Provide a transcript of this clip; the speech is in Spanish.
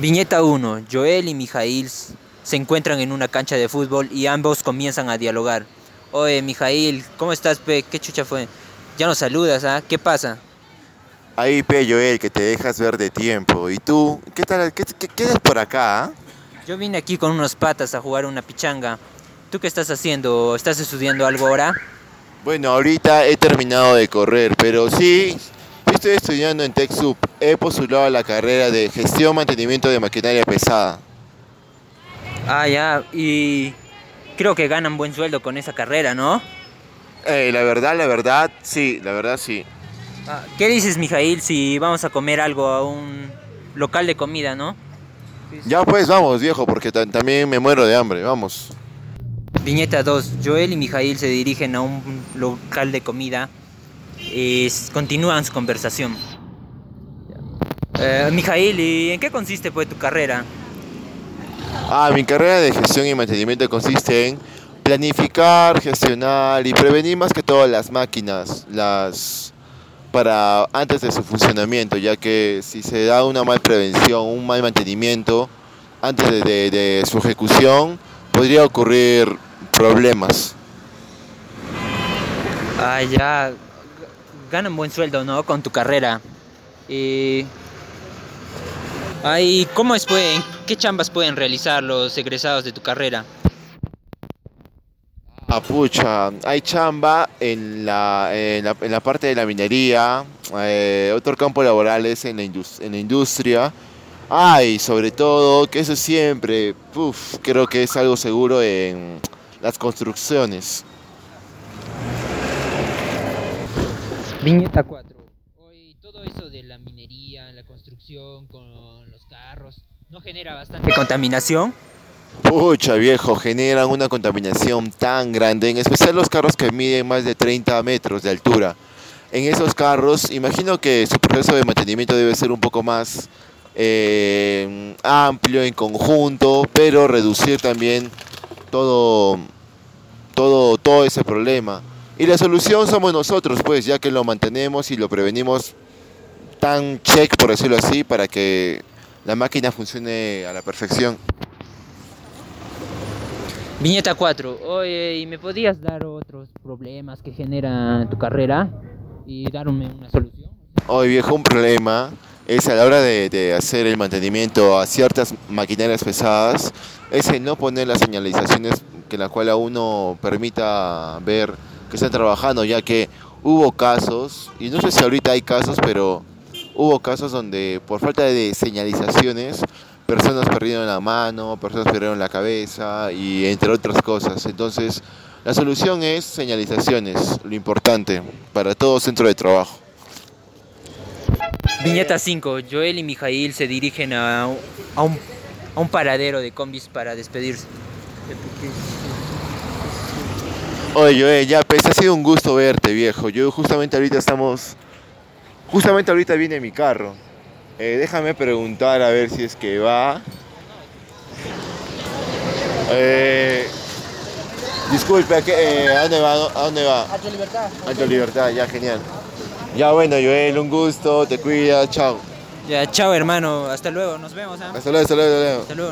Viñeta 1. Joel y Mijail se encuentran en una cancha de fútbol y ambos comienzan a dialogar. Oye, Mijail, ¿cómo estás, pe? ¿Qué chucha fue? Ya nos saludas, ¿ah? ¿Qué pasa? Ahí, pe, Joel, que te dejas ver de tiempo. ¿Y tú? ¿Qué tal? ¿Qué, qué, qué por acá? ah? Yo vine aquí con unos patas a jugar una pichanga. ¿Tú qué estás haciendo? ¿Estás estudiando algo ahora? Bueno, ahorita he terminado de correr, pero sí estoy estudiando en TechSoup. He postulado a la carrera de gestión mantenimiento de maquinaria pesada. Ah, ya. Y creo que ganan buen sueldo con esa carrera, ¿no? Eh, la verdad, la verdad, sí, la verdad, sí. Ah, ¿Qué dices, Mijail, si vamos a comer algo a un local de comida, no? Ya pues, vamos, viejo, porque ta- también me muero de hambre, vamos. Viñeta 2. Joel y Mijail se dirigen a un local de comida y continúan su conversación. Eh, Mijail, ¿y en qué consiste pues tu carrera? Ah, mi carrera de gestión y mantenimiento consiste en planificar, gestionar y prevenir más que todo las máquinas, las para antes de su funcionamiento, ya que si se da una mal prevención, un mal mantenimiento antes de, de- de su ejecución, podría ocurrir problemas. Ah, ya. G- Ganan buen sueldo, ¿no? Con tu carrera. Ay, ¿cómo es, pues? ¿En ¿Qué chambas pueden realizar los egresados de tu carrera? Ah, hay chamba en la, en la, parte de la minería, eh, otro campo laboral es en la, en la industria. Ay, sobre todo, que eso siempre, uf, creo que es algo seguro en las construcciones. Viñeta 4. Hoy todo eso de la minería, la construcción con los carros, ¿no genera bastante contaminación? Pucha, viejo, generan una contaminación tan grande, en especial los carros que miden más de 30 metros de altura. En esos carros, imagino que su proceso de mantenimiento debe ser un poco más eh, amplio en conjunto, pero reducir también todo, todo, todo ese problema. Y la solución somos nosotros, pues, ya que lo mantenemos y lo prevenimos tan check, por decirlo así, para que la máquina funcione a la perfección. Viñeta 4. Oye, ¿y me podías dar otros problemas que genera tu carrera y darme una solución? Hoy viejo, un problema es a la hora de, de hacer el mantenimiento a ciertas maquinarias pesadas, es el no poner las señalizaciones que la cual a uno permita ver que están trabajando, ya que hubo casos, y no sé si ahorita hay casos, pero hubo casos donde por falta de señalizaciones personas perdieron la mano, personas perdieron la cabeza y entre otras cosas. Entonces, la solución es señalizaciones, lo importante para todo centro de trabajo. Viñeta 5. Joel y Mijail se dirigen a, a un, a un paradero de combis para despedirse. Oye, Joel, ya, pues ha sido un gusto verte, viejo. Yo justamente ahorita estamos. Justamente ahorita viene mi carro. Eh, déjame preguntar a ver si es que va. Eh, disculpe, ¿a, eh, ¿a dónde va? ¿A dónde va? A libertad. A libertad, ya, genial. Ya, bueno, Joel, un gusto, te cuidas, chao. Ya, chao hermano, hasta luego, nos vemos. ¿ah? Hasta luego, hasta luego, hasta luego. Hasta luego.